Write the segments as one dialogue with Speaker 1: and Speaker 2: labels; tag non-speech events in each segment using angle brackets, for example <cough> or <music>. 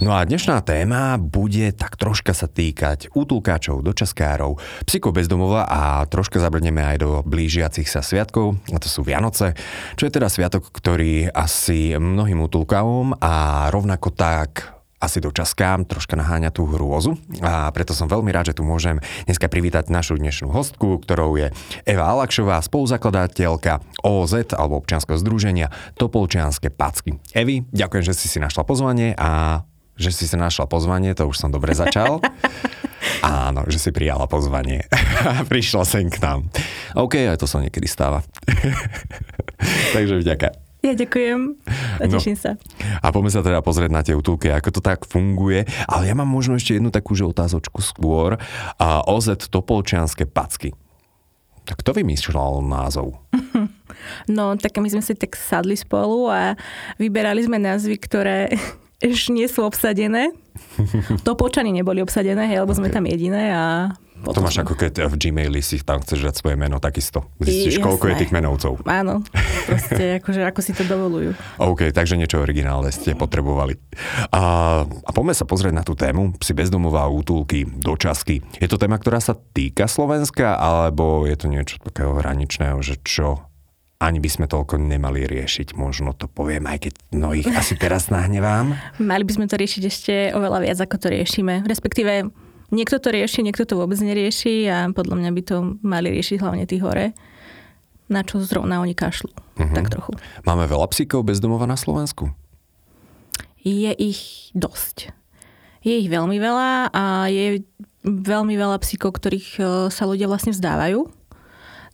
Speaker 1: No a dnešná téma bude tak troška sa týkať útulkáčov, dočaskárov, psycho bezdomova a troška zabrdneme aj do blížiacich sa sviatkov, a to sú Vianoce, čo je teda sviatok, ktorý asi mnohým útulkávom a rovnako tak asi dočaskám, troška naháňa tú hrôzu a preto som veľmi rád, že tu môžem dneska privítať našu dnešnú hostku, ktorou je Eva Alakšová, spoluzakladateľka OZ alebo občianskeho združenia Topolčianske packy. Evi, ďakujem, že si si našla pozvanie a že si sa našla pozvanie, to už som dobre začal. <laughs> Áno, že si prijala pozvanie. <laughs> Prišla sem k nám. OK, aj to sa niekedy stáva. <laughs> Takže vďaka.
Speaker 2: Ja ďakujem a no. teším no. sa.
Speaker 1: A poďme sa teda pozrieť na tie útulky, ako to tak funguje. Ale ja mám možno ešte jednu takú že otázočku skôr. A OZ Topolčianske packy. Tak kto vymýšľal názov?
Speaker 2: No, tak my sme si tak sadli spolu a vyberali sme názvy, ktoré už nie sú obsadené. To počany neboli obsadené, hej, lebo sme tam jediné a
Speaker 1: potom... To máš ako keď v Gmaili si tam chceš dať svoje meno, takisto. Zistíš, koľko je tých menovcov.
Speaker 2: Áno, proste <laughs> akože ako si to dovolujú.
Speaker 1: OK, takže niečo originálne ste potrebovali. A, a poďme sa pozrieť na tú tému. Psi bezdomová, útulky, dočasky. Je to téma, ktorá sa týka Slovenska, alebo je to niečo takého hraničného, že čo ani by sme toľko nemali riešiť. Možno to poviem, aj keď mnohých asi teraz nahnevám.
Speaker 2: Mali by sme to riešiť ešte oveľa viac, ako to riešime. Respektíve niekto to rieši, niekto to vôbec nerieši a podľa mňa by to mali riešiť hlavne tí hore na čo zrovna oni kašľú. Uh-huh. Tak trochu.
Speaker 1: Máme veľa psíkov bezdomova na Slovensku?
Speaker 2: Je ich dosť. Je ich veľmi veľa a je veľmi veľa psíkov, ktorých e, sa ľudia vlastne vzdávajú.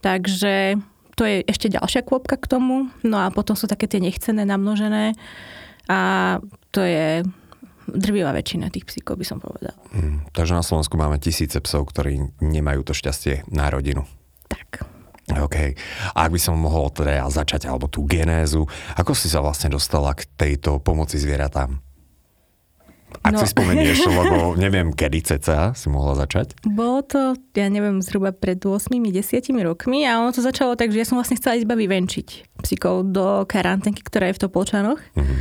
Speaker 2: Takže to je ešte ďalšia kôpka k tomu. No a potom sú také tie nechcené, namnožené. A to je drvivá väčšina tých psíkov, by som povedal.
Speaker 1: Hmm, takže na Slovensku máme tisíce psov, ktorí nemajú to šťastie na rodinu.
Speaker 2: Tak.
Speaker 1: OK. A ak by som mohol teda začať, alebo tú genézu, ako si sa vlastne dostala k tejto pomoci zvieratám? Ak no. si spomenieš, <laughs> lebo neviem, kedy ceca si mohla začať.
Speaker 2: Bolo to, ja neviem, zhruba pred 8-10 rokmi a ono to začalo tak, že ja som vlastne chcela iba vyvenčiť psíkov do karanténky, ktorá je v Topolčanoch. Mm-hmm.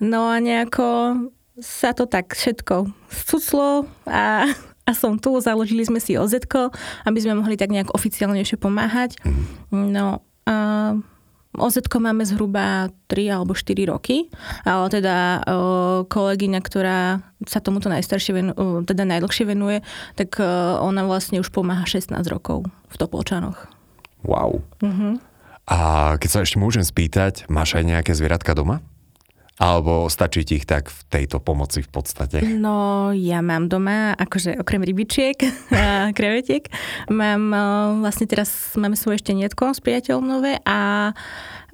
Speaker 2: No a nejako sa to tak všetko scuclo a, a som tu, založili sme si oz aby sme mohli tak nejak oficiálnejšie pomáhať. Mm-hmm. No a oz máme zhruba 3 alebo 4 roky, ale teda kolegyňa, ktorá sa tomuto najstaršie venuje, teda najdlhšie venuje, tak ona vlastne už pomáha 16 rokov v Topolčanoch.
Speaker 1: Wow. Uh-huh. A keď sa ešte môžem spýtať, máš aj nejaké zvieratka doma? Alebo stačí ti ich tak v tejto pomoci v podstate?
Speaker 2: No, ja mám doma, akože okrem rybičiek <laughs> a krevetiek, mám vlastne teraz, máme svoje štenietko s priateľom nové a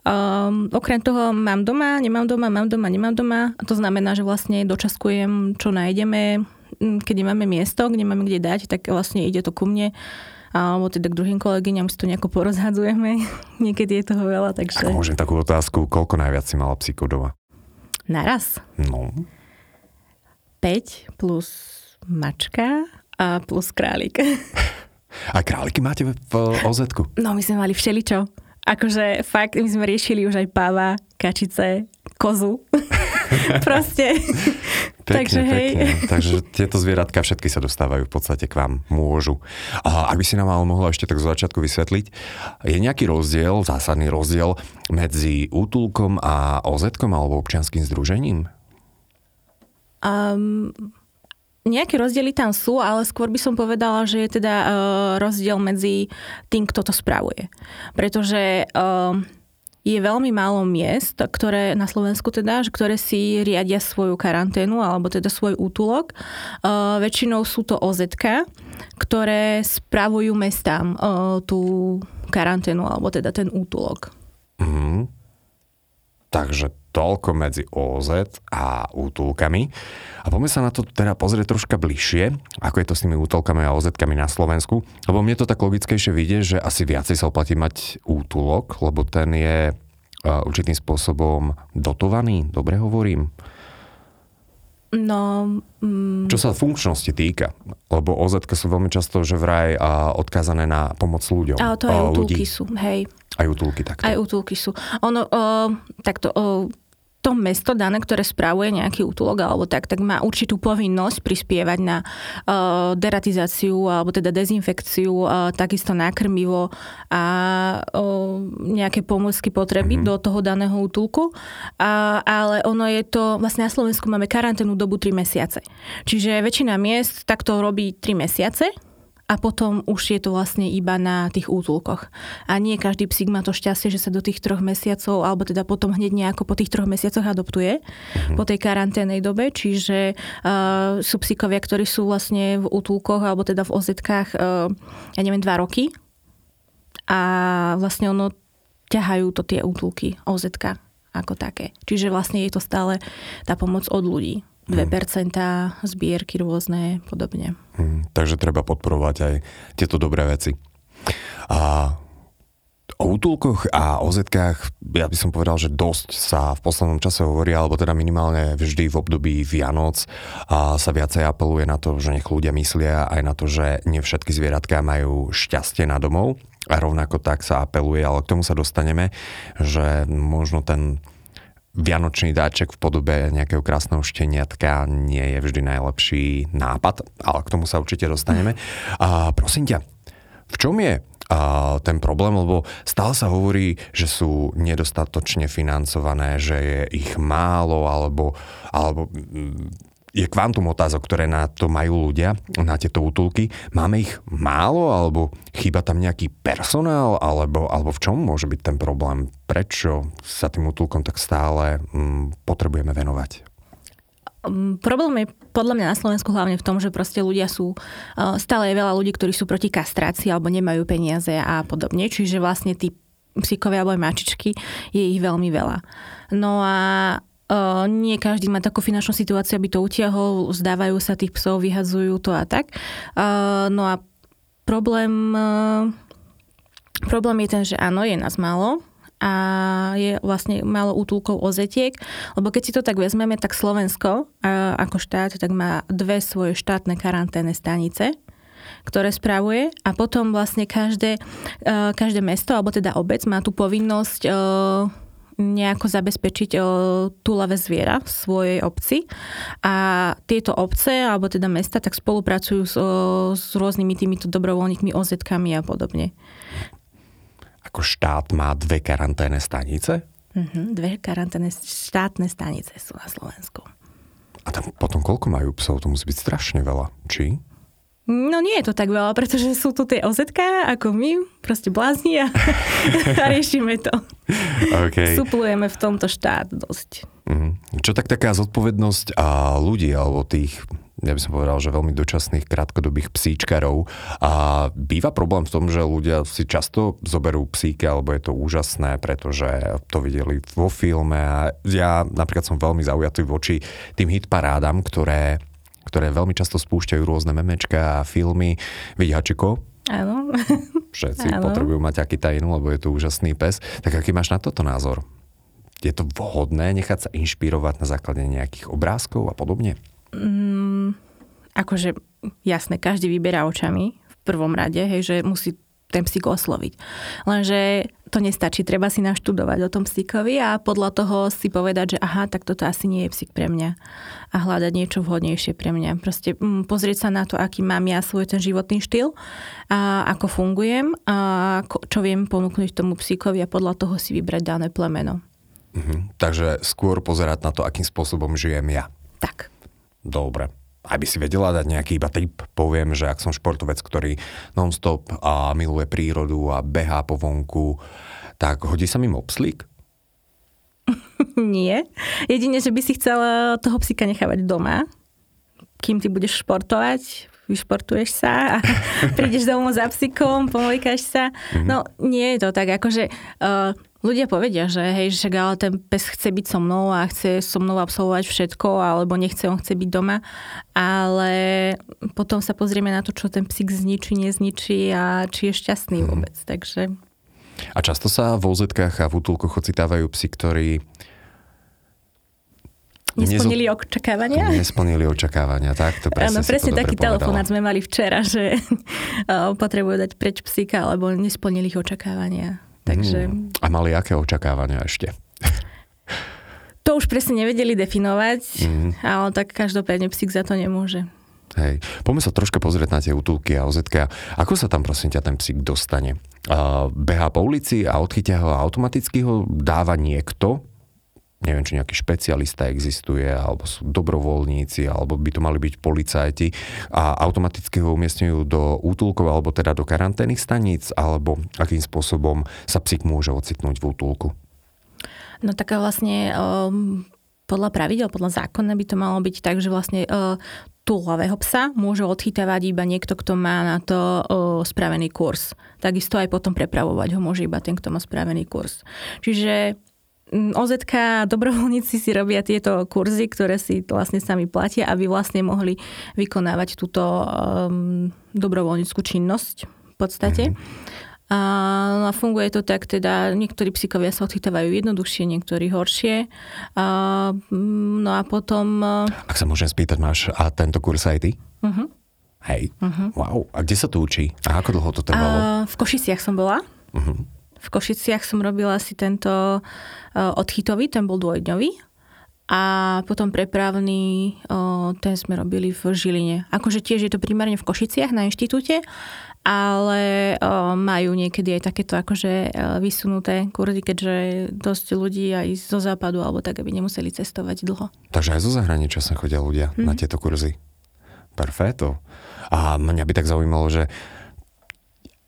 Speaker 2: Um, okrem toho mám doma, nemám doma, mám doma, nemám doma. A to znamená, že vlastne dočaskujem, čo nájdeme, keď nemáme miesto, kde máme kde dať, tak vlastne ide to ku mne alebo teda k druhým kolegyňam si to nejako porozhadzujeme. <laughs> Niekedy je toho veľa, takže...
Speaker 1: Ak môžem takú otázku, koľko najviac si mala psíkov doma?
Speaker 2: Naraz?
Speaker 1: No.
Speaker 2: 5 plus mačka a plus králik.
Speaker 1: A králiky máte v, oz
Speaker 2: No, my sme mali všeličo. Akože fakt, my sme riešili už aj páva, kačice, kozu. <laughs> Proste.
Speaker 1: Pekne, Takže hej. Pekne. Takže tieto zvieratka všetky sa dostávajú v podstate k vám, môžu. A ak by si nám ale mohla ešte tak zo začiatku vysvetliť, je nejaký rozdiel, zásadný rozdiel medzi útulkom a oz alebo občianským združením?
Speaker 2: Um, nejaké rozdiely tam sú, ale skôr by som povedala, že je teda uh, rozdiel medzi tým, kto to spravuje. Pretože uh, je veľmi málo miest, ktoré na Slovensku teda, ktoré si riadia svoju karanténu alebo teda svoj útulok. Uh, väčšinou sú to OZ, ktoré spravujú mestám uh, tú karanténu alebo teda ten útulok.
Speaker 1: Mm. Takže toľko medzi OZ a útulkami. A poďme sa na to teda pozrieť troška bližšie, ako je to s tými útulkami a OZ-kami na Slovensku, lebo mne to tak logickejšie vidie, že asi viacej sa oplatí mať útulok, lebo ten je určitým spôsobom dotovaný, dobre hovorím?
Speaker 2: No... Mm...
Speaker 1: Čo sa funkčnosti týka, lebo OZ sú veľmi často že vraj a, odkázané na pomoc ľuďom.
Speaker 2: Ale to aj útulky sú, hej.
Speaker 1: Aj útulky takto.
Speaker 2: Aj útulky sú. Ono, o, takto, o, to mesto dané, ktoré spravuje nejaký útulok alebo tak, tak má určitú povinnosť prispievať na uh, deratizáciu alebo teda dezinfekciu, uh, takisto nákrmivo a uh, nejaké pomôcky potreby mm-hmm. do toho daného útulku. Uh, ale ono je to, vlastne na Slovensku máme karanténu dobu 3 mesiace. Čiže väčšina miest takto robí 3 mesiace a potom už je to vlastne iba na tých útulkoch. A nie každý psík má to šťastie, že sa do tých troch mesiacov, alebo teda potom hneď nejako po tých troch mesiacoch adoptuje, mm-hmm. po tej karanténnej dobe, čiže uh, sú psíkovia, ktorí sú vlastne v útulkoch, alebo teda v ozetkách, uh, ja neviem, dva roky. A vlastne ono ťahajú to tie útulky, ozetka ako také. Čiže vlastne je to stále tá pomoc od ľudí. 2% zbierky rôzne podobne.
Speaker 1: Hmm, takže treba podporovať aj tieto dobré veci. A O útulkoch a o zetkách ja by som povedal, že dosť sa v poslednom čase hovorí, alebo teda minimálne vždy v období Vianoc a sa viacej apeluje na to, že nech ľudia myslia aj na to, že nie všetky zvieratka majú šťastie na domov a rovnako tak sa apeluje, ale k tomu sa dostaneme, že možno ten vianočný dáček v podobe nejakého krásneho šteniatka nie je vždy najlepší nápad, ale k tomu sa určite dostaneme. A prosím ťa, v čom je a ten problém, lebo stále sa hovorí, že sú nedostatočne financované, že je ich málo, alebo, alebo je kvantum otázok, ktoré na to majú ľudia, na tieto útulky. Máme ich málo, alebo chýba tam nejaký personál, alebo, alebo v čom môže byť ten problém? Prečo sa tým útulkom tak stále mm, potrebujeme venovať?
Speaker 2: Um, problém je podľa mňa na Slovensku hlavne v tom, že proste ľudia sú, stále je veľa ľudí, ktorí sú proti kastrácii alebo nemajú peniaze a podobne, čiže vlastne tí psíkovia alebo mačičky je ich veľmi veľa. No a Uh, nie každý má takú finančnú situáciu, aby to utiahol, zdávajú sa tých psov, vyhadzujú to a tak. Uh, no a problém, uh, problém je ten, že áno, je nás málo, a je vlastne málo útulkov ozetiek, lebo keď si to tak vezmeme, tak Slovensko ako štát tak má dve svoje štátne karanténne stanice, ktoré spravuje a potom vlastne každé, každé mesto, alebo teda obec má tú povinnosť nejako zabezpečiť o, túlavé zviera v svojej obci a tieto obce, alebo teda mesta, tak spolupracujú s, o, s rôznymi týmito dobrovoľníkmi, ozetkami a podobne.
Speaker 1: Ako štát má dve karanténne stanice?
Speaker 2: Uh-huh, dve karanténne štátne stanice sú na Slovensku.
Speaker 1: A tam potom koľko majú psov? To musí byť strašne veľa, či?
Speaker 2: No nie je to tak veľa, pretože sú tu tie OZK ako my, proste blázni a, <laughs> a riešime to. Okay. Suplujeme v tomto štát dosť.
Speaker 1: Mm. Čo tak taká zodpovednosť a ľudí alebo tých, ja by som povedal, že veľmi dočasných krátkodobých psíčkarov a býva problém v tom, že ľudia si často zoberú psíky alebo je to úžasné, pretože to videli vo filme a ja napríklad som veľmi zaujatý voči tým hitparádam, ktoré ktoré veľmi často spúšťajú rôzne memečka a filmy. Vidíhačiko?
Speaker 2: Áno.
Speaker 1: Všetci Áno. potrebujú mať aký tajnú, lebo je to úžasný pes. Tak aký máš na toto názor? Je to vhodné nechať sa inšpirovať na základe nejakých obrázkov a podobne?
Speaker 2: Mm, akože jasné, každý vyberá očami v prvom rade, hej, že musí ten psík osloviť. Lenže to nestačí, treba si naštudovať o tom psíkovi a podľa toho si povedať, že aha, tak toto asi nie je psík pre mňa a hľadať niečo vhodnejšie pre mňa. Proste mm, pozrieť sa na to, aký mám ja svoj ten životný štýl a ako fungujem a čo viem ponúknuť tomu psíkovi a podľa toho si vybrať dané plemeno.
Speaker 1: Mhm. Takže skôr pozerať na to, akým spôsobom žijem ja.
Speaker 2: Tak.
Speaker 1: Dobre aby si vedela dať nejaký iba tip, poviem, že ak som športovec, ktorý non-stop a miluje prírodu a behá po vonku, tak hodí sa mi mopslík? <laughs>
Speaker 2: Nie. Jedine, že by si chcel toho psíka nechávať doma, kým ty budeš športovať, vyšportuješ sa a <laughs> prídeš domov za psíkom, pomojkáš sa. Mm-hmm. No nie je to tak, akože uh, ľudia povedia, že hej, že ale ten pes chce byť so mnou a chce so mnou absolvovať všetko, alebo nechce, on chce byť doma, ale potom sa pozrieme na to, čo ten psík zničí, nezničí a či je šťastný vôbec. Takže...
Speaker 1: A často sa v OZ-kách a v útulkoch ocitávajú psi, ktorí
Speaker 2: Nesplnili Nezo... očakávania?
Speaker 1: Nesplnili očakávania, tak to presne
Speaker 2: Áno, presne
Speaker 1: to
Speaker 2: taký telefonát sme mali včera, že <laughs> potrebujú dať preč psíka, alebo nesplnili ich očakávania. Takže...
Speaker 1: Hmm. A mali aké očakávania ešte? <laughs>
Speaker 2: To už presne nevedeli definovať, mm. ale tak každopádne psík za to nemôže.
Speaker 1: Hej. Poďme sa troška pozrieť na tie útulky a OZK. Ako sa tam prosím ťa ten psík dostane? Uh, behá po ulici a odchytia ho a automaticky ho dáva niekto? Neviem, či nejaký špecialista existuje, alebo sú dobrovoľníci, alebo by to mali byť policajti a automaticky ho umiestňujú do útulkov, alebo teda do karanténnych staníc, alebo akým spôsobom sa psík môže ocitnúť v útulku?
Speaker 2: No tak vlastne um, podľa pravidel, podľa zákona by to malo byť tak, že vlastne uh, túlavého psa môže odchytávať iba niekto, kto má na to uh, spravený kurz. Takisto aj potom prepravovať ho môže iba ten, kto má spravený kurz. Čiže OZK dobrovoľníci si robia tieto kurzy, ktoré si vlastne sami platia, aby vlastne mohli vykonávať túto um, dobrovoľníckú činnosť v podstate. Mm-hmm. A, a funguje to tak, teda niektorí psíkovia sa odchytávajú jednoduchšie, niektorí horšie. A, no a potom...
Speaker 1: Ak sa môžem spýtať, máš a tento kurz aj ty? Uh-huh. Hej, uh-huh. wow. A kde sa to učí? A ako dlho to trvalo?
Speaker 2: A, v Košiciach som bola. Uh-huh. V Košiciach som robila si tento uh, odchytový, ten bol dvojdňový. A potom prepravný, uh, ten sme robili v Žiline. Akože tiež je to primárne v Košiciach na inštitúte, ale o, majú niekedy aj takéto akože vysunuté kurzy, keďže dosť ľudí aj zo západu alebo tak, aby nemuseli cestovať dlho.
Speaker 1: Takže aj zo zahraničia sa chodia ľudia mm. na mhm. tieto kurzy. Perfeto. A mňa by tak zaujímalo, že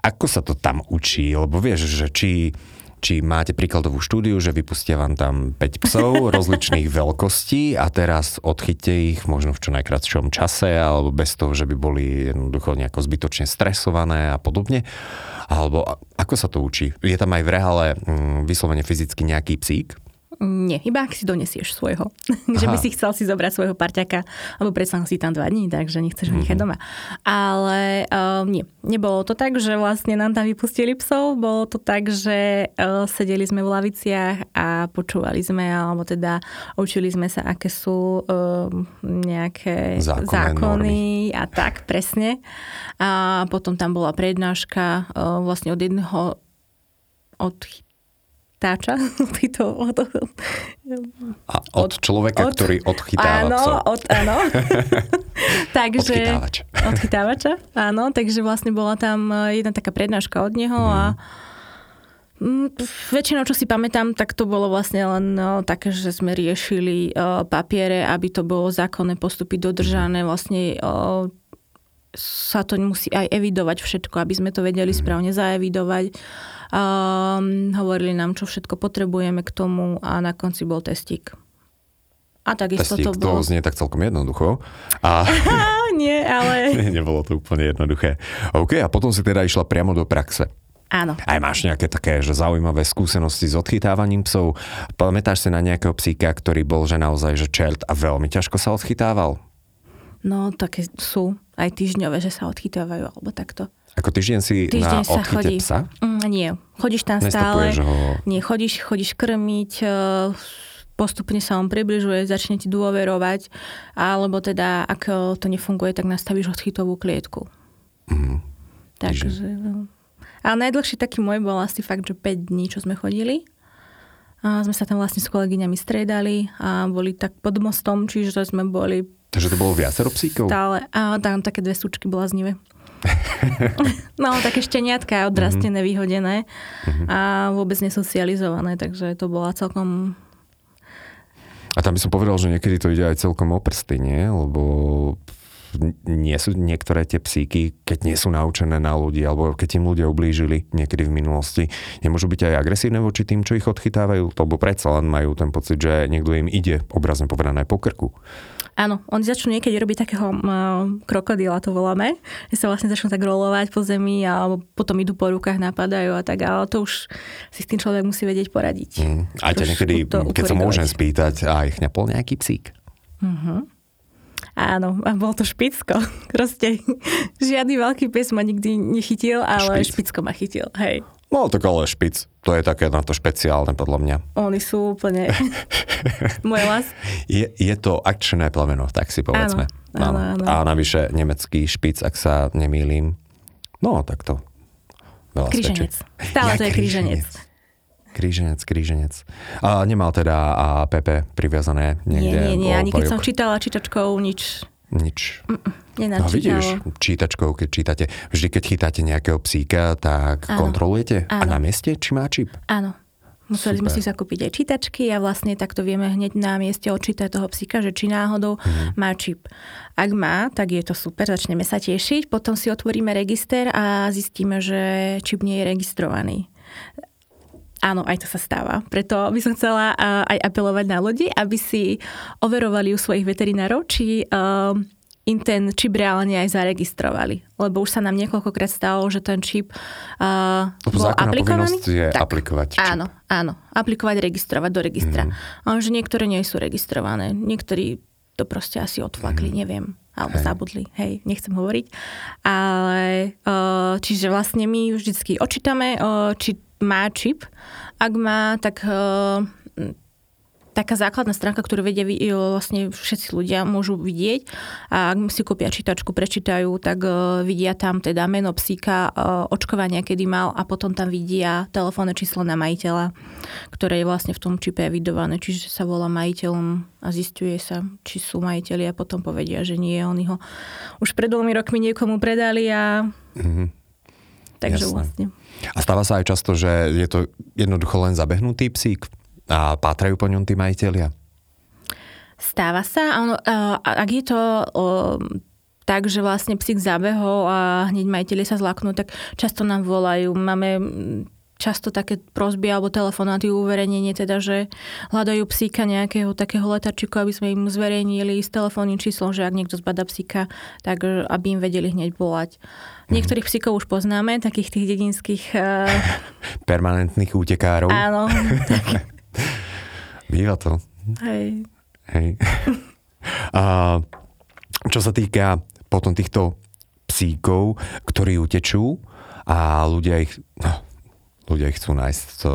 Speaker 1: ako sa to tam učí, lebo vieš, že či či máte príkladovú štúdiu, že vypustia vám tam 5 psov <laughs> rozličných veľkostí a teraz odchytte ich možno v čo najkratšom čase alebo bez toho, že by boli jednoducho nejako zbytočne stresované a podobne. Alebo ako sa to učí? Je tam aj v reále mm, vyslovene fyzicky nejaký psík,
Speaker 2: nie, iba ak si donesieš svojho. <laughs> že by si chcel si zobrať svojho parťaka, alebo predsa si tam dva dní, takže nechceš ho nechať mm-hmm. doma. Ale uh, nie, nebolo to tak, že vlastne nám tam vypustili psov, bolo to tak, že uh, sedeli sme v laviciach a počúvali sme, alebo teda učili sme sa, aké sú uh, nejaké Zákonné zákony normy. a tak, presne. A potom tam bola prednáška uh, vlastne od jedného od táča. <laughs> Týto, od,
Speaker 1: A od, od človeka, od, ktorý odchytáva
Speaker 2: áno,
Speaker 1: psov.
Speaker 2: Od, áno. <laughs> takže,
Speaker 1: Odchytávač.
Speaker 2: Odchytávača, áno. Takže vlastne bola tam eh, jedna taká prednáška od neho mm. a Väčšinou, čo si pamätám, tak to bolo vlastne len no, také, že sme riešili uh, papiere, aby to bolo zákonné postupy dodržané. Vlastne uh, sa to musí aj evidovať všetko, aby sme to vedeli správne zaevidovať. Um, hovorili nám, čo všetko potrebujeme k tomu a na konci bol testík.
Speaker 1: A takisto testík, to bolo... to znie tak celkom jednoducho. A... <laughs>
Speaker 2: Nie, ale... <laughs>
Speaker 1: Nebolo to úplne jednoduché. OK, a potom si teda išla priamo do praxe.
Speaker 2: Áno.
Speaker 1: Aj máš nejaké také že zaujímavé skúsenosti s odchytávaním psov? Pamätáš si na nejakého psíka, ktorý bol že naozaj že čert a veľmi ťažko sa odchytával?
Speaker 2: No, také sú aj týždňové, že sa odchytávajú alebo takto.
Speaker 1: Ako týždeň si týždeň na odchyte chodí. psa?
Speaker 2: Mm, nie, chodíš tam stále. Ho... Nie, chodíš, chodíš krmiť, e, postupne sa on približuje, začne ti dôverovať, alebo teda, ak to nefunguje, tak nastavíš odchytovú klietku. Mm. Takže... Ale najdlhší taký môj bol asi fakt, že 5 dní, čo sme chodili. A sme sa tam vlastne s kolegyňami striedali a boli tak pod mostom, čiže sme boli...
Speaker 1: Takže to bolo viacero psíkov?
Speaker 2: Stále. A tam také dve súčky bláznivé. <laughs> no, také šteniatka odrastené, mm-hmm. vyhodené mm-hmm. a vôbec nesocializované, takže to bola celkom...
Speaker 1: A tam by som povedal, že niekedy to ide aj celkom o prsty, nie? Lebo nie sú niektoré tie psíky, keď nie sú naučené na ľudí, alebo keď im ľudia ublížili niekedy v minulosti, nemôžu byť aj agresívne voči tým, čo ich odchytávajú, lebo predsa len majú ten pocit, že niekto im ide, obrazne povedané, po krku.
Speaker 2: Áno, oni začnú niekedy robiť takého uh, krokodíla, to voláme, že sa vlastne začnú tak rolovať po zemi a potom idú po rukách, napadajú a tak, ale to už si s tým človek musí vedieť poradiť.
Speaker 1: Mm. A ťa niekedy, keď sa môžem spýtať, aj chňapol nejaký psík?
Speaker 2: Uh-huh. Áno, a bol to špicko. <laughs> Proste žiadny veľký pes ma nikdy nechytil, ale Špic. špicko ma chytil, hej.
Speaker 1: No tak ale špic, to je také na to špeciálne podľa mňa.
Speaker 2: Oni sú úplne <laughs> môj las.
Speaker 1: Je, je to akčné plemeno, tak si povedzme.
Speaker 2: Áno, áno, áno.
Speaker 1: A navyše nemecký špic, ak sa nemýlim. No, tak to
Speaker 2: veľa Kríženec. Svedčí. Stále ja, to je kríženec.
Speaker 1: Kríženec, kríženec. A nemal teda a Pepe priviazané niekde?
Speaker 2: Nie, nie, nie. Ani keď som čítala čítačkou, nič.
Speaker 1: Nič.
Speaker 2: Mm, no
Speaker 1: vidíš, čítačkou, keď čítate, vždy keď chytáte nejakého psíka, tak áno. kontrolujete? Áno. A na mieste, či má čip?
Speaker 2: Áno. Museli sme si zakúpiť aj čítačky a vlastne takto vieme hneď na mieste odčítať toho psíka, že či náhodou mm. má čip. Ak má, tak je to super, začneme sa tešiť, potom si otvoríme register a zistíme, že čip nie je registrovaný. Áno, aj to sa stáva. Preto by som chcela aj apelovať na ľudí, aby si overovali u svojich veterinárov, či uh, im ten čip reálne aj zaregistrovali. Lebo už sa nám niekoľkokrát stalo, že ten čip uh, bol aplikovaný.
Speaker 1: je tak, aplikovať čip.
Speaker 2: Áno, áno. Aplikovať, registrovať do registra. Mm. Ale že niektoré nie sú registrované. Niektorí to proste asi odflakli, mm. neviem. Alebo hej. zabudli, hej, nechcem hovoriť. Ale uh, čiže vlastne my vždycky očítame, uh, či má čip. Ak má, tak uh, taká základná stránka, ktorú vedia vlastne všetci ľudia môžu vidieť a ak si kúpia čítačku, prečítajú, tak uh, vidia tam teda meno psíka, uh, očkovania, kedy mal a potom tam vidia telefónne číslo na majiteľa, ktoré je vlastne v tom čipe evidované, čiže sa volá majiteľom a zistuje sa, či sú majiteľi a potom povedia, že nie, oni ho už pred dvomi rokmi niekomu predali a mm-hmm. takže Jasne. vlastne
Speaker 1: a stáva sa aj často, že je to jednoducho len zabehnutý psík a pátrajú po ňom tí majiteľia?
Speaker 2: Stáva sa. Ono, ak je to tak, že vlastne psík zabehol a hneď majiteľi sa zlaknú, tak často nám volajú. Máme často také prosby alebo telefonáty uverejnenie, teda, že hľadajú psíka nejakého takého letarčiku, aby sme im zverejnili s telefónnym číslom, že ak niekto zbada psíka, tak aby im vedeli hneď volať. Mhm. Niektorých psíkov už poznáme, takých tých dedinských... Uh... <laughs>
Speaker 1: Permanentných útekárov.
Speaker 2: Áno. <laughs>
Speaker 1: Býva to.
Speaker 2: Hej.
Speaker 1: Hej. A čo sa týka potom týchto psíkov, ktorí utečú a ľudia ich... No, ľudia ich chcú nájsť. To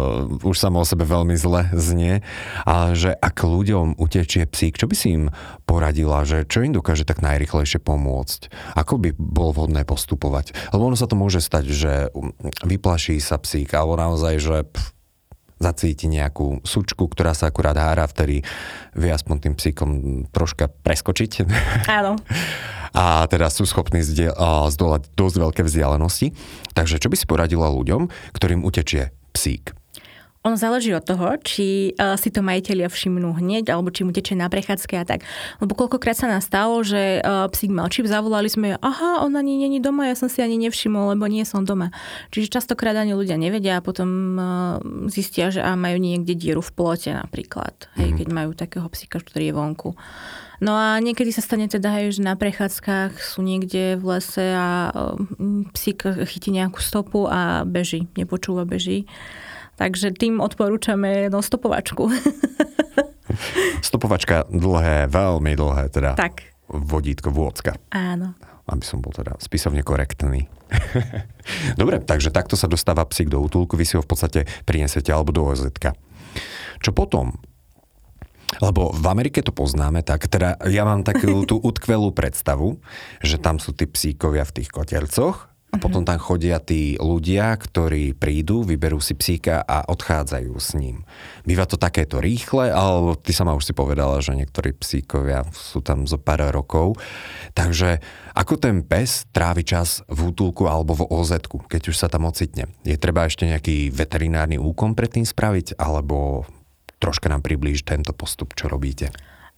Speaker 1: už samo o sebe veľmi zle znie. Ale že ak ľuďom utečie psík, čo by si im poradila, že čo im dokáže tak najrychlejšie pomôcť? Ako by bolo vhodné postupovať? Lebo ono sa to môže stať, že vyplaší sa psík, alebo naozaj, že pff, zacíti nejakú sučku, ktorá sa akurát hára, vtedy vie aspoň tým psíkom troška preskočiť.
Speaker 2: Áno. <laughs>
Speaker 1: a teda sú schopní zdolať dosť veľké vzdialenosti. Takže čo by si poradila ľuďom, ktorým utečie psík?
Speaker 2: On záleží od toho, či uh, si to majiteľia všimnú hneď, alebo či mu tečie na prechádzke a tak. Lebo koľkokrát sa nám stalo, že uh, psík mal čip, zavolali sme, aha, on ani není doma, ja som si ani nevšimol, lebo nie som doma. Čiže častokrát ani ľudia nevedia a potom uh, zistia, že a majú niekde dieru v plote napríklad, hej, mm. keď majú takého psíka, ktorý je vonku. No a niekedy sa stane teda, hej, že na prechádzkach sú niekde v lese a psík chytí nejakú stopu a beží, nepočúva, beží. Takže tým odporúčame no, stopovačku. <laughs>
Speaker 1: Stopovačka dlhé, veľmi dlhé teda.
Speaker 2: Tak.
Speaker 1: Vodítko, vôcka.
Speaker 2: Áno.
Speaker 1: Aby som bol teda spisovne korektný. <laughs> Dobre, takže takto sa dostáva psík do útulku, vy si ho v podstate prinesete alebo do oz Čo potom? Lebo v Amerike to poznáme, tak teda ja mám takú tú utkvelú predstavu, že tam sú tí psíkovia v tých kotercoch a potom tam chodia tí ľudia, ktorí prídu, vyberú si psíka a odchádzajú s ním. Býva to takéto rýchle, alebo ty sama už si povedala, že niektorí psíkovia sú tam zo pár rokov. Takže ako ten pes trávi čas v útulku alebo v oz keď už sa tam ocitne? Je treba ešte nejaký veterinárny úkon predtým spraviť, alebo troška nám priblíž tento postup, čo robíte?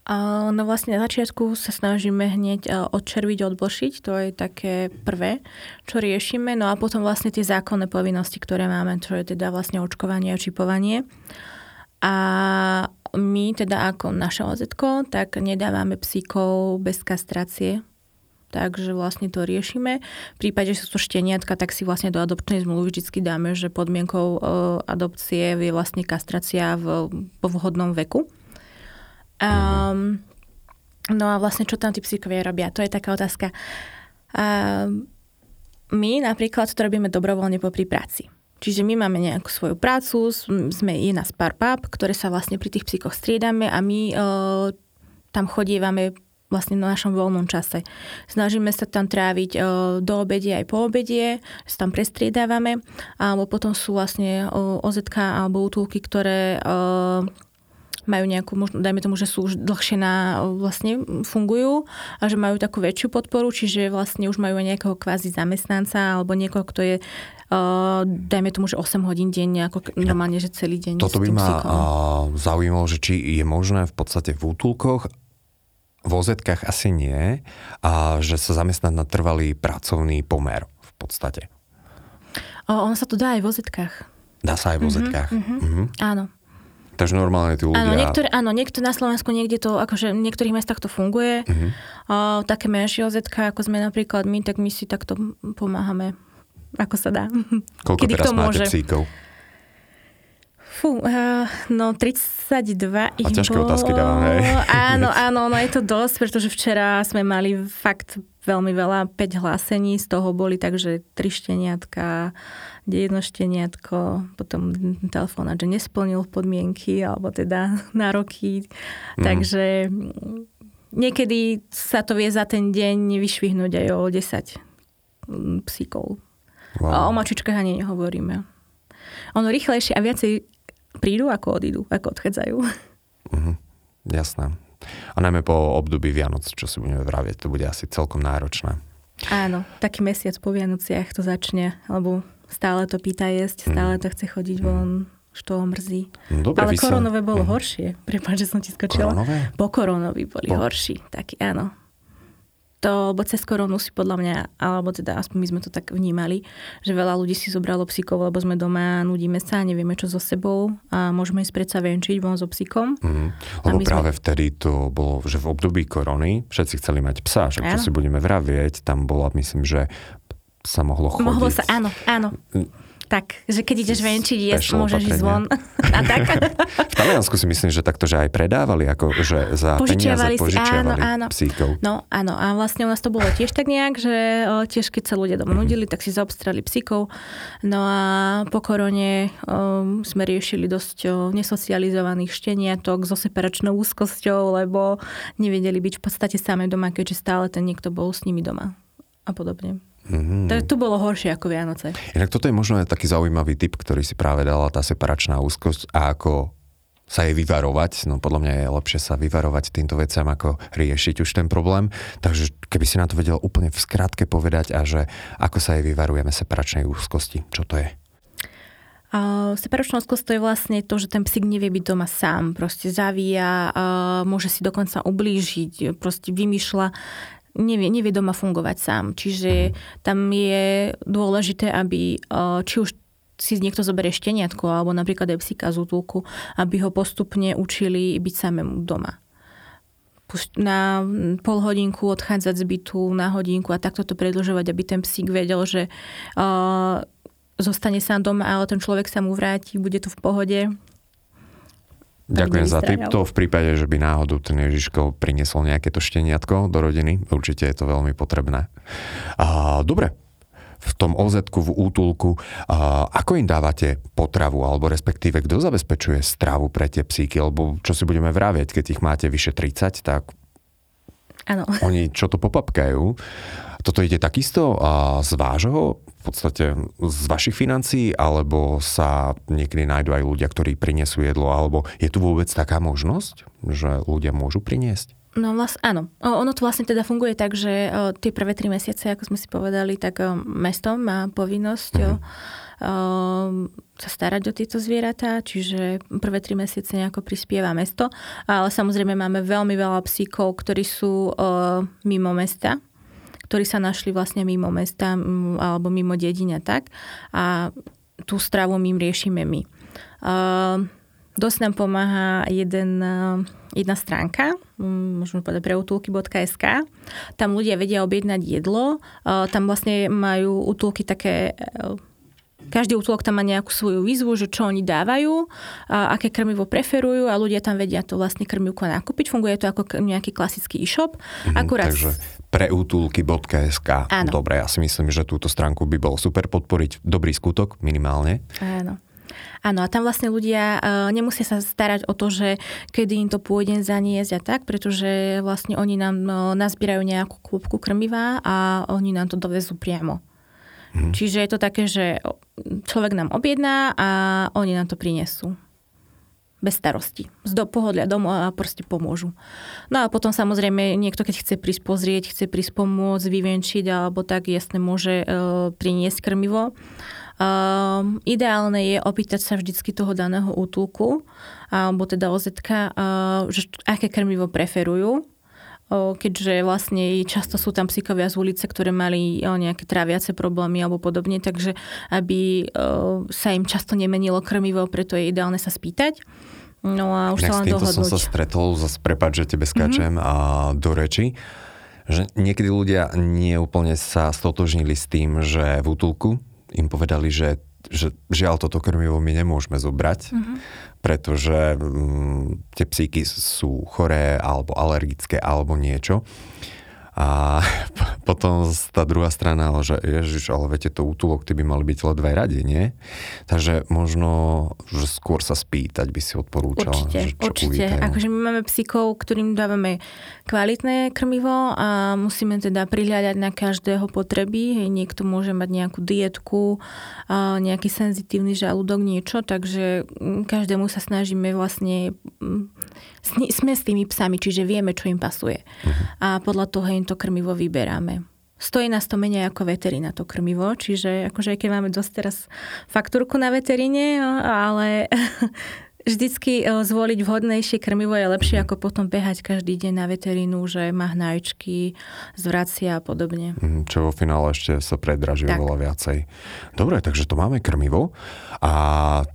Speaker 2: No vlastne na začiatku sa snažíme hneď odčerviť, odblšiť, to je také prvé, čo riešime, no a potom vlastne tie zákonné povinnosti, ktoré máme, čo je teda vlastne očkovanie a čipovanie. A my teda ako naše OZ, tak nedávame psíkov bez kastrácie, takže vlastne to riešime. V prípade, že sú to šteniatka, tak si vlastne do adopčnej zmluvy vždy dáme, že podmienkou uh, adopcie je vlastne kastrácia v, po vhodnom veku. Um, no a vlastne čo tam tí psíkovia robia? To je taká otázka. Um, my napríklad to robíme dobrovoľne popri práci. Čiže my máme nejakú svoju prácu, sme je nás pár pap, ktoré sa vlastne pri tých psíkoch striedame a my uh, tam chodievame vlastne na našom voľnom čase. Snažíme sa tam tráviť uh, do obedie aj po obedie, sa tam prestriedávame, alebo potom sú vlastne uh, OZK alebo útulky, ktoré majú nejakú, možno, dajme tomu, že sú už dlhšie na, vlastne fungujú a že majú takú väčšiu podporu, čiže vlastne už majú aj nejakého kvázi zamestnanca alebo niekoho, kto je Uh, dajme tomu, že 8 hodín denne, ako normálne, že celý deň.
Speaker 1: Toto by ma uh, zaujímalo, že či je možné v podstate v útulkoch v ozetkách asi nie, a že sa zamestnať na trvalý pracovný pomer v podstate.
Speaker 2: O, ono sa to dá aj v ozetkách.
Speaker 1: Dá sa aj v ozetkách. Mm-hmm,
Speaker 2: mm-hmm. Áno.
Speaker 1: Takže normálne tí ľudia...
Speaker 2: Áno, niektoré, áno, niektoré na Slovensku niekde to, akože v niektorých mestách to funguje. Uh-huh. O, také menšie OZK, ako sme napríklad my, tak my si takto pomáhame, ako sa dá.
Speaker 1: Koľko Kedy teraz máte môže. psíkov?
Speaker 2: Fú, uh, no 32 ich
Speaker 1: A ťažké bolo. otázky dávam, hej.
Speaker 2: Áno, áno, no je to dosť, pretože včera sme mali fakt veľmi veľa, 5 hlásení, z toho boli takže 3 šteniatka, jedno šteniatko, potom telefonát, že nesplnil podmienky, alebo teda <laughs> nároky. Mm. Takže niekedy sa to vie za ten deň vyšvihnúť aj o 10 psíkov. Wow. A o mačičkách ani nehovoríme. Ono rýchlejšie a viacej prídu, ako odídu, ako odchádzajú.
Speaker 1: Uh-huh. Jasné. A najmä po období Vianoc, čo si budeme vraviť, to bude asi celkom náročné.
Speaker 2: Áno, taký mesiac po Vianociach to začne, lebo stále to pýta jesť, stále mhm. to chce chodiť von, už to mrzí.
Speaker 1: No, dobre,
Speaker 2: Ale koronové sa... bolo uh-huh. horšie. <laughs> Prepáč, že som ti skočila.
Speaker 1: Koronové?
Speaker 2: Po koronovi boli po... horší. Taký, áno to, lebo cez koronu si podľa mňa, alebo teda aspoň my sme to tak vnímali, že veľa ľudí si zobralo psíkov, lebo sme doma, nudíme sa, nevieme čo so sebou a môžeme ísť predsa venčiť von so psíkom. Mm,
Speaker 1: lebo práve sme... vtedy to bolo, že v období korony všetci chceli mať psa, že čo si budeme vravieť, tam bola, myslím, že sa mohlo chodiť.
Speaker 2: Mohlo sa, áno, áno. Tak, že keď ideš venčiť, jesť, môžeš ísť von. <laughs> A tak.
Speaker 1: v Taliansku si myslím, že takto, že aj predávali, ako, že za požičiavali peniaze požičiavali si, áno, áno. psíkov.
Speaker 2: No áno, a vlastne u nás to bolo tiež tak nejak, že o, tiež keď sa ľudia doma mm-hmm. nudili, tak si zaobstrali psíkov. No a po korone o, sme riešili dosť o, nesocializovaných šteniatok so separačnou úzkosťou, lebo nevedeli byť v podstate samé doma, keďže stále ten niekto bol s nimi doma a podobne. Mm-hmm. Tak to bolo horšie ako Vianoce.
Speaker 1: Inak toto je možno aj taký zaujímavý typ, ktorý si práve dala tá separačná úzkosť a ako sa jej vyvarovať. No podľa mňa je lepšie sa vyvarovať týmto veciam, ako riešiť už ten problém. Takže keby si na to vedel úplne v skratke povedať a že ako sa jej vyvarujeme separačnej úzkosti. Čo to je?
Speaker 2: Uh, separačná úzkosť to je vlastne to, že ten psík nevie byť doma sám. Proste zavíja, uh, môže si dokonca ublížiť, proste vymýšľa nevie, nevie doma fungovať sám. Čiže tam je dôležité, aby či už si niekto zoberie šteniatko alebo napríklad aj psíka z útulku, aby ho postupne učili byť samému doma. Na pol hodinku odchádzať z bytu, na hodinku a takto to predlžovať, aby ten psík vedel, že uh, zostane sám doma, ale ten človek sa mu vráti, bude to v pohode
Speaker 1: Ďakujem za tip. To v prípade, že by náhodou ten Ježiško priniesol nejaké to šteniatko do rodiny. Určite je to veľmi potrebné. A, dobre, v tom oz v útulku, a, ako im dávate potravu, alebo respektíve kto zabezpečuje stravu pre tie psíky, lebo čo si budeme vravieť, keď ich máte vyše 30, tak
Speaker 2: Ano.
Speaker 1: oni čo to popapkajú. Toto ide takisto a z vášho, podstate z vašich financií, alebo sa niekedy nájdú aj ľudia, ktorí prinesú jedlo, alebo je tu vôbec taká možnosť, že ľudia môžu priniesť?
Speaker 2: No vlastne, áno. Ono to vlastne teda funguje tak, že tie prvé tri mesiace, ako sme si povedali, tak mesto má povinnosť mm-hmm. sa starať o tieto zvieratá, čiže prvé tri mesiace nejako prispieva mesto, ale samozrejme máme veľmi veľa psíkov, ktorí sú mimo mesta, ktorí sa našli vlastne mimo mesta alebo mimo dedina tak a tú stravu my riešime my. Dosť nám pomáha jeden, jedna stránka, mm, môžeme povedať preutulky.sk. Tam ľudia vedia objednať jedlo. Tam vlastne majú útulky také eh, každý útulok tam má nejakú svoju výzvu, že čo oni dávajú, a aké krmivo preferujú a ľudia tam vedia to vlastne krmivko nakúpiť. Funguje to ako nejaký klasický e-shop.
Speaker 1: Mhm, Akurát... Takže preútulky.sk.
Speaker 2: Áno.
Speaker 1: Dobre, ja si myslím, že túto stránku by bolo super podporiť dobrý skutok minimálne.
Speaker 2: Áno. Áno, a tam vlastne ľudia uh, nemusia sa starať o to, že kedy im to pôjde zaniesť a tak, pretože vlastne oni nám uh, nazbierajú nejakú klúbku krmiva a oni nám to dovezú priamo. Hmm. Čiže je to také, že človek nám objedná a oni nám to prinesú bez starosti. Z do pohodlia domov a proste pomôžu. No a potom samozrejme niekto, keď chce prísť pozrieť, chce prísť pomôcť, vyvenčiť alebo tak, jasne môže uh, priniesť krmivo. Um, ideálne je opýtať sa vždycky toho daného útulku, alebo teda OZ, uh, že aké krmivo preferujú, keďže vlastne často sú tam psíkovia z ulice, ktoré mali nejaké tráviace problémy alebo podobne, takže aby sa im často nemenilo krmivo, preto je ideálne sa spýtať. No a už
Speaker 1: Inak
Speaker 2: sa len
Speaker 1: dohodnúť. som sa stretol, zase prepáč, že tebe skáčem mm-hmm. a do reči, že niekedy ľudia neúplne sa stotožnili s tým, že v útulku im povedali, že, že žiaľ toto krmivo my nemôžeme zobrať, mm-hmm. pretože mm, tie psíky sú choré alebo alergické alebo niečo. A <laughs> potom tá druhá strana, ale že ježiš, ale viete, to útulok, ty by mali byť ledve radi, nie? Takže možno, že skôr sa spýtať by si odporúčala.
Speaker 2: Určite,
Speaker 1: že čo
Speaker 2: určite.
Speaker 1: Uvítajú.
Speaker 2: Akože my máme psíkov, ktorým dávame kvalitné krmivo a musíme teda prihľadať na každého potreby. Hej, niekto môže mať nejakú dietku, nejaký senzitívny žalúdok, niečo, takže mm, každému sa snažíme vlastne mm, sme s tými psami, čiže vieme, čo im pasuje. A podľa toho im to krmivo vyberáme. Stojí nás to menej ako veterina to krmivo, čiže akože aj keď máme dosť teraz faktúrku na veteríne, ale <laughs> vždycky e, zvoliť vhodnejšie krmivo je lepšie ako potom behať každý deň na veterínu, že má hnačky, zvracia a podobne.
Speaker 1: Mhm, čo vo finále ešte sa predraží oveľa viacej. Dobre, takže to máme krmivo a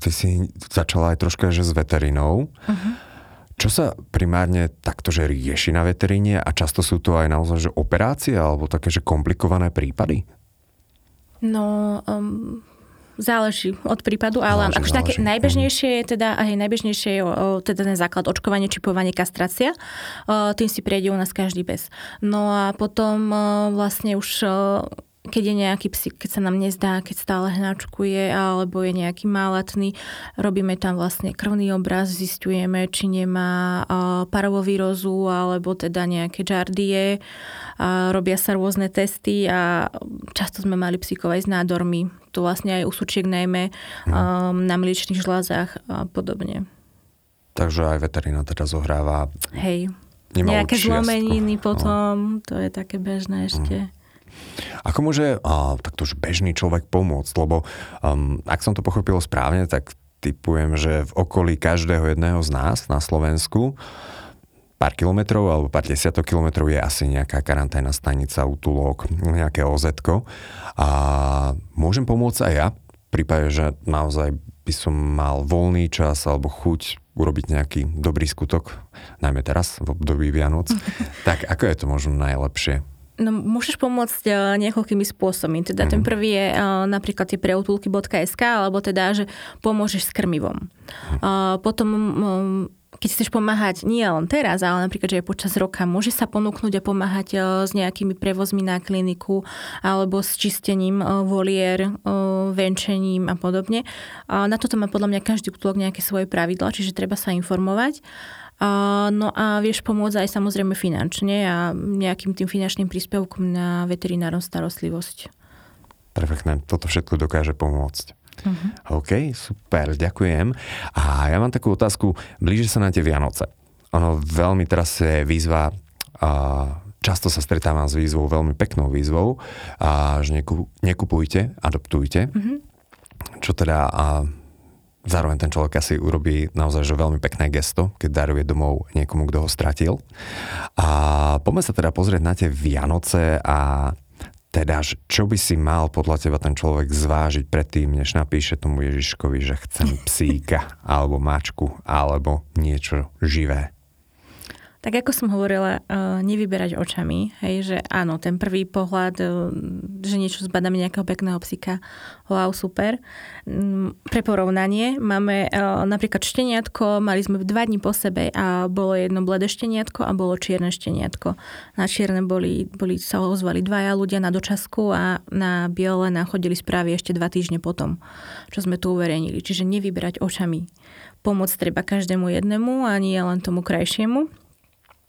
Speaker 1: ty si začala aj troška že s veterinou. Uh-huh. Čo sa primárne takto, že rieši na veteríne a často sú to aj naozaj že operácie alebo také, že komplikované prípady?
Speaker 2: No, um, záleží od prípadu, ale záleží, akože záleží. také najbežnejšie je teda, aj najbežnejšie je teda ten základ očkovanie, čipovanie, kastrácia. Tým si prejde u nás každý bez. No a potom vlastne už keď je nejaký psík, keď sa nám nezdá, keď stále hnačkuje alebo je nejaký málatný, robíme tam vlastne krvný obraz, zistujeme, či nemá parovovírozu alebo teda nejaké žardie. Robia sa rôzne testy a často sme mali psíkov aj s nádormi. To vlastne aj u sučiek najmä um, na mliečných žlázach a podobne.
Speaker 1: Takže aj veterina teda zohráva
Speaker 2: Hej. Nejaké zlomeniny potom, to je také bežné ešte. Mm.
Speaker 1: Ako môže takto už bežný človek pomôcť? Lebo um, ak som to pochopil správne, tak typujem, že v okolí každého jedného z nás na Slovensku pár kilometrov alebo pár desiatok kilometrov je asi nejaká karanténna stanica, útulok, nejaké oz A môžem pomôcť aj ja, v prípade, že naozaj by som mal voľný čas alebo chuť urobiť nejaký dobrý skutok, najmä teraz v období Vianoc, <laughs> tak ako je to možno najlepšie?
Speaker 2: No, môžeš pomôcť uh, niekoľkými spôsobmi. Teda mm. ten mhm. prvý je uh, napríklad tie preutulky.sk, alebo teda, že pomôžeš s krmivom. Uh, potom um, keď chceš pomáhať nie len teraz, ale napríklad, že aj počas roka, môže sa ponúknuť a pomáhať s nejakými prevozmi na kliniku alebo s čistením volier, venčením a podobne. Na toto má podľa mňa každý útulok nejaké svoje pravidla, čiže treba sa informovať. No a vieš pomôcť aj samozrejme finančne a nejakým tým finančným príspevkom na veterinárnu starostlivosť.
Speaker 1: Perfektné, toto všetko dokáže pomôcť. Uh-huh. OK, super, ďakujem. A ja mám takú otázku, blíži sa na tie Vianoce. Ono veľmi teraz je výzva, a často sa stretávam s výzvou, veľmi peknou výzvou, a že nekupujte, adoptujte. Uh-huh. Čo teda a Zároveň ten človek asi urobí naozaj že veľmi pekné gesto, keď daruje domov niekomu, kto ho stratil. A poďme sa teda pozrieť na tie Vianoce a Teda, čo by si mal podľa teba ten človek zvážiť predtým, než napíše tomu Ježiškovi, že chcem psíka, alebo mačku, alebo niečo živé?
Speaker 2: Tak ako som hovorila, uh, nevyberať očami, hej, že áno, ten prvý pohľad, uh, že niečo zbadáme nejakého pekného psíka, wow, super. Um, pre porovnanie máme uh, napríklad šteniatko, mali sme dva dní po sebe a bolo jedno bledé šteniatko a bolo čierne šteniatko. Na čierne boli, boli sa ozvali dvaja ľudia na dočasku a na biele nachodili správy ešte dva týždne potom, čo sme tu uverejnili. Čiže nevyberať očami. Pomôcť treba každému jednému a nie len tomu krajšiemu.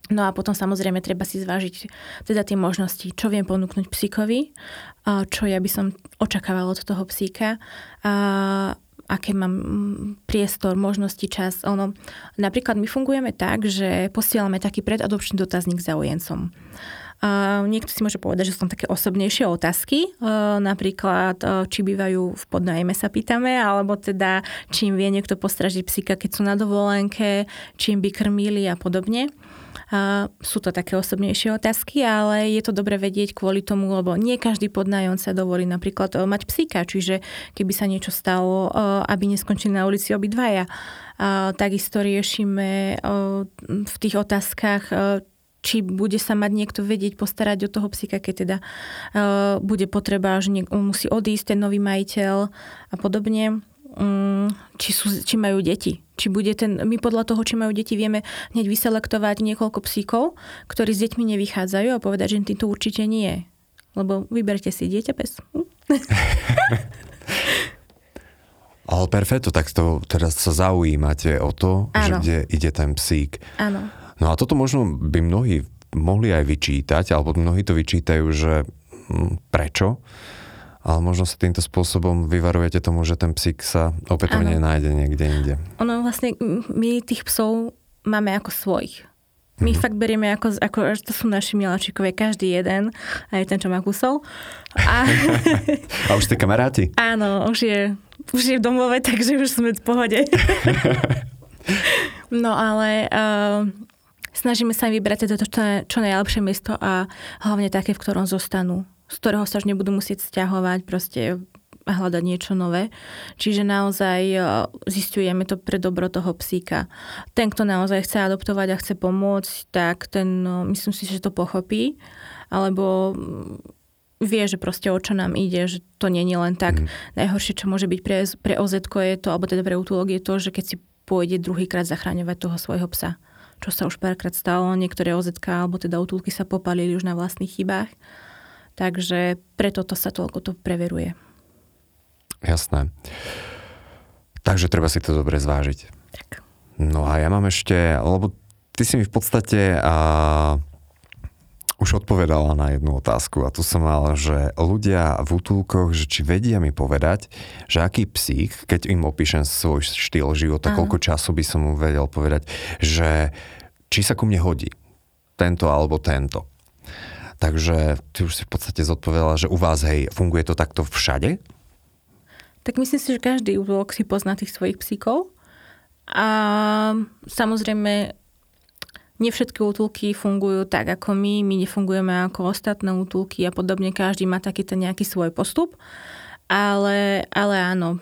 Speaker 2: No a potom samozrejme treba si zvážiť teda tie možnosti, čo viem ponúknuť psíkovi, čo ja by som očakávala od toho psíka, a aké mám priestor, možnosti, čas. Ono, napríklad my fungujeme tak, že posielame taký predadopčný dotazník zaujencom. Uh, niekto si môže povedať, že sú tam také osobnejšie otázky, uh, napríklad uh, či bývajú v podnajme sa pýtame, alebo teda čím vie niekto postražiť psíka, keď sú na dovolenke, čím by krmili a podobne. Sú to také osobnejšie otázky, ale je to dobre vedieť kvôli tomu, lebo nie každý podnájom sa dovolí napríklad uh, mať psíka, čiže keby sa niečo stalo, uh, aby neskončili na ulici obidvaja. Takisto riešime uh, v tých otázkach, či bude sa mať niekto vedieť postarať o toho psíka, keď teda bude potreba, že niek- musí odísť ten nový majiteľ a podobne. Um, či, sú, či majú deti či bude ten, my podľa toho, či majú deti, vieme hneď vyselektovať niekoľko psíkov, ktorí s deťmi nevychádzajú a povedať, že to určite nie. Lebo vyberte si dieťa pes. <laughs>
Speaker 1: Ale perfetto, tak to teraz sa zaujímate o to, Áno. že kde ide ten psík.
Speaker 2: Áno.
Speaker 1: No a toto možno by mnohí mohli aj vyčítať, alebo mnohí to vyčítajú, že hm, prečo? Ale možno sa týmto spôsobom vyvarujete tomu, že ten psík sa opätovne nájde niekde inde.
Speaker 2: Ono vlastne, my tých psov máme ako svojich. My mm-hmm. fakt berieme ako, ako, že to sú naši miláčikovia, každý jeden, aj ten, čo má kusol.
Speaker 1: A, <laughs> a už ste kamaráti?
Speaker 2: Áno, už je, už je v domove, takže už sme v pohode. <laughs> no ale uh, snažíme sa im vybrať to čo, čo najlepšie miesto a hlavne také, v ktorom zostanú z ktorého sa už nebudú musieť stiahovať, proste hľadať niečo nové. Čiže naozaj e, zistujeme to pre dobro toho psíka. Ten, kto naozaj chce adoptovať a chce pomôcť, tak ten, no, myslím si, že to pochopí, alebo mm, vie, že proste o čo nám ide, že to nie je len tak. Mm. Najhoršie, čo môže byť pre, pre OZ je to, alebo teda pre útulok je to, že keď si pôjde druhýkrát zachraňovať toho svojho psa čo sa už párkrát stalo, niektoré OZ alebo teda útulky sa popalili už na vlastných chybách Takže preto to sa toľko to preveruje.
Speaker 1: Jasné. Takže treba si to dobre zvážiť.
Speaker 2: Tak.
Speaker 1: No a ja mám ešte, lebo ty si mi v podstate a, už odpovedala na jednu otázku a tu som mal, že ľudia v útulkoch, že či vedia mi povedať, že aký psík, keď im opíšem svoj štýl života, Aha. koľko času by som mu vedel povedať, že či sa ku mne hodí tento alebo tento. Takže ty už si v podstate zodpovedala, že u vás, hej, funguje to takto všade?
Speaker 2: Tak myslím si, že každý útulok si pozná tých svojich psíkov. A samozrejme, nie všetky útulky fungujú tak ako my, my nefungujeme ako ostatné útulky a podobne, každý má taký ten nejaký svoj postup. Ale, ale áno,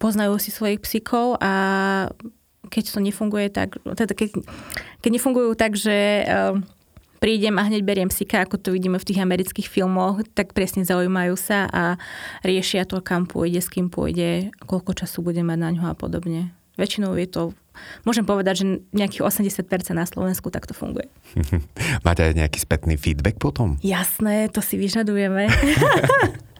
Speaker 2: poznajú si svojich psíkov a keď to nefunguje tak, teda keď, keď nefungujú tak, že uh, prídem a hneď beriem psika, ako to vidíme v tých amerických filmoch, tak presne zaujímajú sa a riešia to, kam pôjde, s kým pôjde, koľko času bude mať na ňo a podobne. Väčšinou je to, môžem povedať, že nejakých 80% na Slovensku takto funguje. <laughs>
Speaker 1: Máte aj nejaký spätný feedback potom?
Speaker 2: Jasné, to si vyžadujeme. <laughs>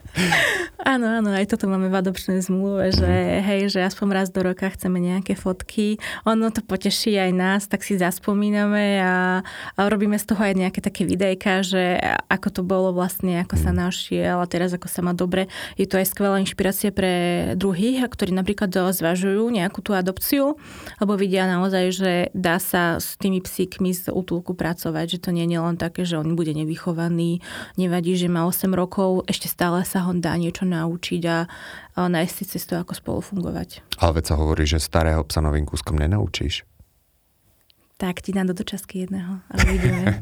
Speaker 2: Áno, áno, aj toto máme v adopčnej zmluve, že mm. hej, že aspoň raz do roka chceme nejaké fotky. Ono to poteší aj nás, tak si zaspomíname a, a robíme z toho aj nejaké také videjka, že ako to bolo vlastne, ako sa mhm. našiel a teraz ako sa má dobre. Je to aj skvelá inšpirácia pre druhých, ktorí napríklad zvažujú nejakú tú adopciu, lebo vidia naozaj, že dá sa s tými psíkmi z útulku pracovať, že to nie je len také, že on bude nevychovaný, nevadí, že má 8 rokov, ešte stále sa ho dá niečo naučiť a, a nájsť si cestu, ako spolu fungovať.
Speaker 1: Ale veď sa hovorí, že starého psa novým kúskom nenaučíš.
Speaker 2: Tak, ti dám do dočasky jedného, ale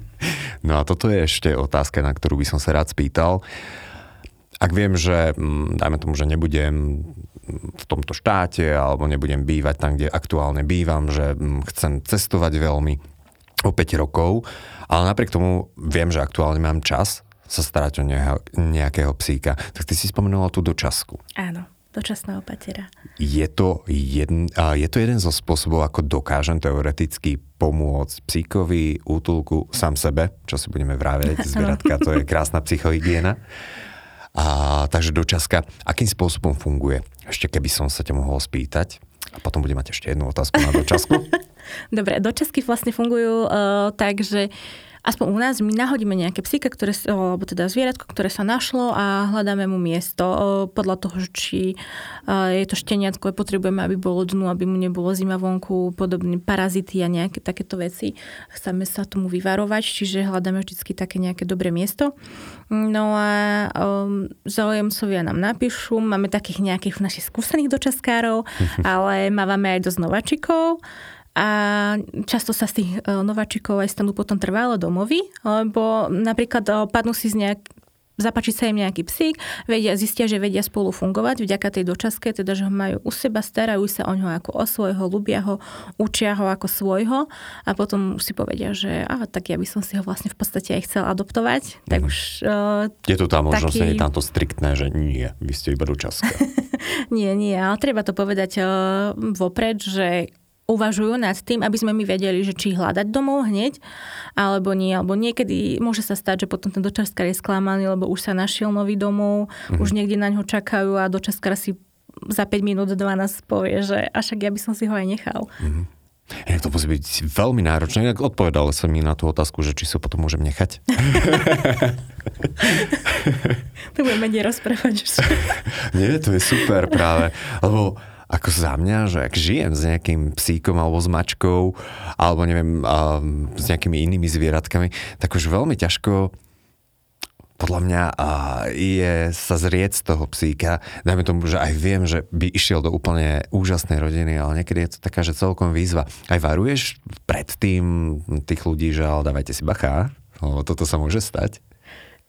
Speaker 2: <laughs>
Speaker 1: no a toto je ešte otázka, na ktorú by som sa rád spýtal. ak viem, že mm, dajme tomu, že nebudem v tomto štáte alebo nebudem bývať tam, kde aktuálne bývam, že mm, chcem cestovať veľmi o 5 rokov, ale napriek tomu viem, že aktuálne mám čas sa starať o nejakého psíka. Tak ty si spomenula tú dočasku.
Speaker 2: Áno dočasná opatera.
Speaker 1: Je to, jedn, je to jeden zo spôsobov, ako dokážem teoreticky pomôcť psíkovi, útulku, sám sebe, čo si budeme vráveť, <laughs> zvieratka, to je krásna psychohygiena. A, takže dočaska, akým spôsobom funguje? Ešte keby som sa ťa mohol spýtať, a potom budem mať ešte jednu otázku na dočasku. <laughs>
Speaker 2: Dobre, dočasky vlastne fungujú uh, tak, že uh, aspoň u nás my nahodíme nejaké psíka, ktoré, alebo teda zvieratko, ktoré sa našlo a hľadáme mu miesto podľa toho, či je to šteniatko, potrebujeme, aby bolo dnu, aby mu nebolo zima vonku, podobné parazity a nejaké takéto veci. Chceme sa tomu vyvarovať, čiže hľadáme vždy také nejaké dobré miesto. No a um, zaujemcovia nám napíšu, máme takých nejakých našich skúsených dočaskárov, <laughs> ale máme aj dosť nováčikov a často sa z tých e, nováčikov aj stanú potom trvalé domovy, lebo napríklad e, padnú si z nejak, zapačí sa im nejaký psík, vedia, zistia, že vedia spolu fungovať vďaka tej dočaske, teda, že ho majú u seba, starajú sa o ňo ako o svojho, ľubia ho, učia ho ako svojho a potom si povedia, že a, tak ja by som si ho vlastne v podstate aj chcel adoptovať. Tak mm. už, uh,
Speaker 1: je tu tá možnosť, taký... nie je tamto striktné, že nie, vy ste iba dočaska. <laughs>
Speaker 2: nie, nie, ale treba to povedať uh, vopred, že uvažujú nad tým, aby sme my vedeli, že či hľadať domov hneď, alebo nie. Alebo niekedy môže sa stať, že potom ten dočaskar je sklamaný, lebo už sa našiel nový domov, mm-hmm. už niekde na ňo čakajú a dočaskar si za 5 minút 12 povie, že a však ja by som si ho aj nechal. Mm-hmm.
Speaker 1: Ja, to musí byť veľmi náročné. Jak odpovedal som mi na tú otázku, že či sa potom môžem nechať. <laughs>
Speaker 2: to budeme menej rozprávať.
Speaker 1: Nie, to je super práve. Lebo ako za mňa, že ak žijem s nejakým psíkom alebo s mačkou, alebo neviem, s nejakými inými zvieratkami, tak už veľmi ťažko podľa mňa je sa zrieť z toho psíka. Dajme tomu, že aj viem, že by išiel do úplne úžasnej rodiny, ale niekedy je to taká, že celkom výzva. Aj varuješ predtým tých ľudí, že ale dávajte si bacha, lebo toto sa môže stať.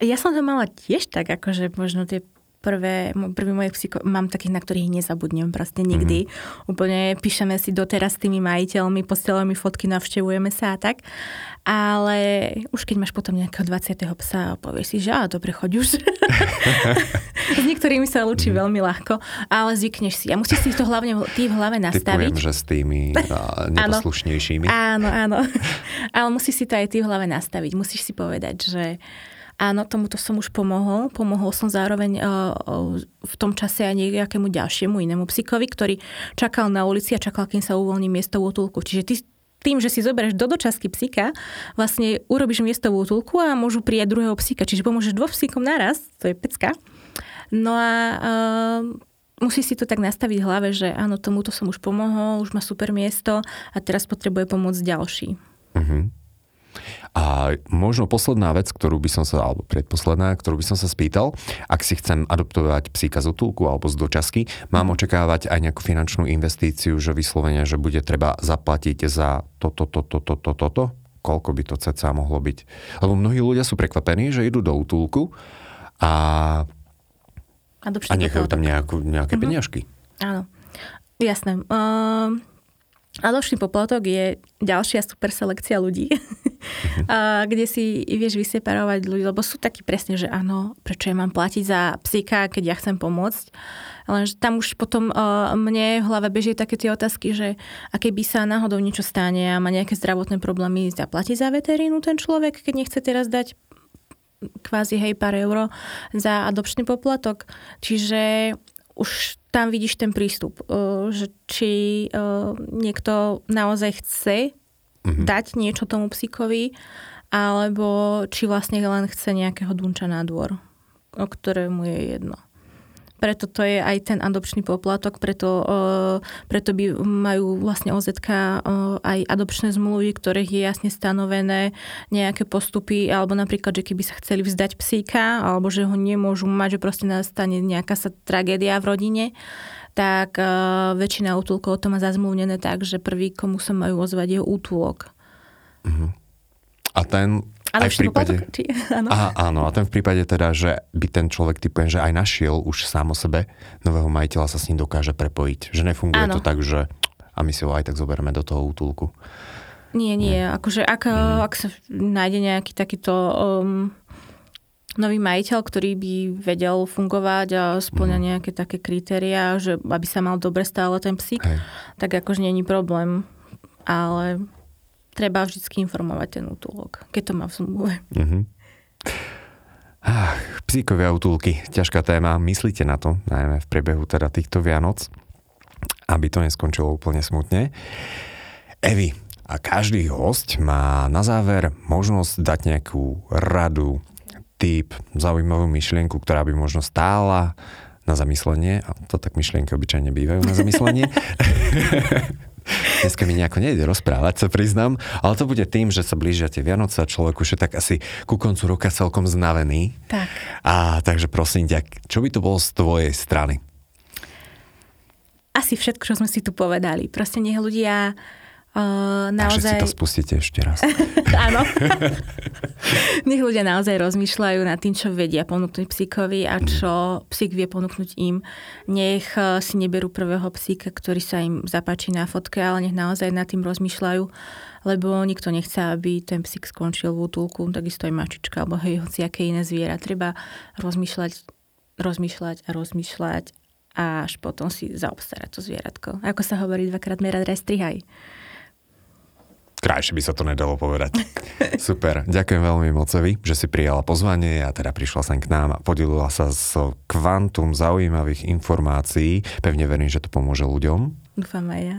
Speaker 2: Ja som to mala tiež tak, akože možno tie prvé, prvý moje psycho, mám takých, na ktorých nezabudnem proste nikdy. Mm-hmm. Úplne píšeme si doteraz s tými majiteľmi, posielame fotky, navštevujeme sa a tak. Ale už keď máš potom nejakého 20. psa, povieš si, že á, dobre, choď už. <laughs> s niektorými sa ľúči mm-hmm. veľmi ľahko, ale zvykneš si. A musíš si to hlavne ty v hlave nastaviť.
Speaker 1: Typujem, že s tými <laughs> neposlušnejšími.
Speaker 2: áno, áno. <laughs> ale musíš si to aj ty v hlave nastaviť. Musíš si povedať, že Áno, tomuto som už pomohol. Pomohol som zároveň uh, v tom čase aj nejakému ďalšiemu inému psíkovi, ktorý čakal na ulici a čakal, kým sa uvoľní miesto v útulku. Čiže ty tým, že si zoberieš do dočasky psíka, vlastne urobíš miestovú útulku a môžu prijať druhého psíka. Čiže pomôžeš dvoch psíkom naraz, to je pecka. No a uh, musí si to tak nastaviť v hlave, že áno, tomuto som už pomohol, už má super miesto a teraz potrebuje pomôcť ďalší. Uh-huh.
Speaker 1: A možno posledná vec, ktorú by som sa, alebo predposledná, ktorú by som sa spýtal, ak si chcem adoptovať psíka z útulku alebo z dočasky, mám mhm. očakávať aj nejakú finančnú investíciu, že vyslovene, že bude treba zaplatiť za toto, toto, toto, toto, toto? Koľko by to ceca mohlo byť? Lebo mnohí ľudia sú prekvapení, že idú do útulku a, a nechajú tam nejakú, nejaké uh-huh. peniažky.
Speaker 2: Áno, jasné. Uh, Adopčný poplatok je ďalšia super selekcia ľudí, <laughs> uh-huh. kde si vieš vyseparovať ľudí, lebo sú takí presne, že áno, prečo ja mám platiť za psíka, keď ja chcem pomôcť. Lenže tam už potom uh, mne v hlave beží také tie otázky, že a keby sa náhodou niečo stane a má nejaké zdravotné problémy, zaplatí za veterínu ten človek, keď nechce teraz dať kvázi hej pár euro za adopčný poplatok. Čiže už tam vidíš ten prístup, uh, že či uh, niekto naozaj chce mm-hmm. dať niečo tomu psíkovi, alebo či vlastne len chce nejakého dunča na dvor, o ktorému je jedno preto to je aj ten adopčný poplatok, preto, uh, preto by majú vlastne OZK uh, aj adopčné zmluvy, ktorých je jasne stanovené nejaké postupy, alebo napríklad, že keby sa chceli vzdať psíka, alebo že ho nemôžu mať, že proste nastane nejaká sa tragédia v rodine, tak uh, väčšina útulkov to má zazmluvnené tak, že prvý, komu sa majú ozvať, je útulok.
Speaker 1: Uh-huh. A ten
Speaker 2: Ale
Speaker 1: aj v prípade...
Speaker 2: či, <laughs> áno.
Speaker 1: Aha, áno, a ten v prípade teda, že by ten človek typujem, že aj našiel už sám o sebe nového majiteľa sa s ním dokáže prepojiť. Že nefunguje
Speaker 2: Áno.
Speaker 1: to tak, že a my si ho aj tak zoberieme do toho útulku.
Speaker 2: Nie, nie. Akože ak,
Speaker 1: Mhm.
Speaker 2: ak sa nájde nejaký takýto um, nový majiteľ, ktorý by vedel fungovať a splňa
Speaker 1: Mhm.
Speaker 2: nejaké také kritériá, že aby sa mal dobre stále ten psík,
Speaker 1: Hej.
Speaker 2: tak akože není problém. Ale treba vždy informovať ten útulok, keď to má v zmluve.
Speaker 1: Mhm. Ach, psíkovia útulky, ťažká téma. Myslíte na to, najmä v priebehu teda týchto Vianoc, aby to neskončilo úplne smutne. Evi, a každý host má na záver možnosť dať nejakú radu, tip, zaujímavú myšlienku, ktorá by možno stála na zamyslenie. A to tak myšlienky obyčajne bývajú na zamyslenie. <laughs> Dneska mi nejako nejde rozprávať, sa priznám, ale to bude tým, že sa blížia tie Vianoce a človek už je tak asi ku koncu roka celkom znavený.
Speaker 2: Tak.
Speaker 1: A takže prosím ťa, čo by to bolo z tvojej strany?
Speaker 2: Asi všetko, čo sme si tu povedali. Proste nech ľudia uh,
Speaker 1: Takže si
Speaker 2: naozaj...
Speaker 1: to spustíte ešte raz. <laughs>
Speaker 2: Áno. <laughs> Nech ľudia naozaj rozmýšľajú nad tým, čo vedia ponúknuť psíkovi a čo psík vie ponúknuť im. Nech eh, si neberú prvého psíka, ktorý sa im zapáči na fotke, ale nech naozaj nad tým rozmýšľajú, lebo nikto nechce, aby ten psík skončil v útulku, takisto aj mačička, alebo hej, hociaké iné zviera. Treba rozmýšľať, rozmýšľať a rozmýšľať až potom si zaobstarať to zvieratko. Ako sa hovorí, dvakrát merať restrihaj.
Speaker 1: Krajšie by sa to nedalo povedať. <laughs> Super, ďakujem veľmi mocovi, že si prijala pozvanie a teda prišla sem k nám a podelila sa s kvantum zaujímavých informácií. Pevne verím, že to pomôže ľuďom.
Speaker 2: Dúfam aj ja.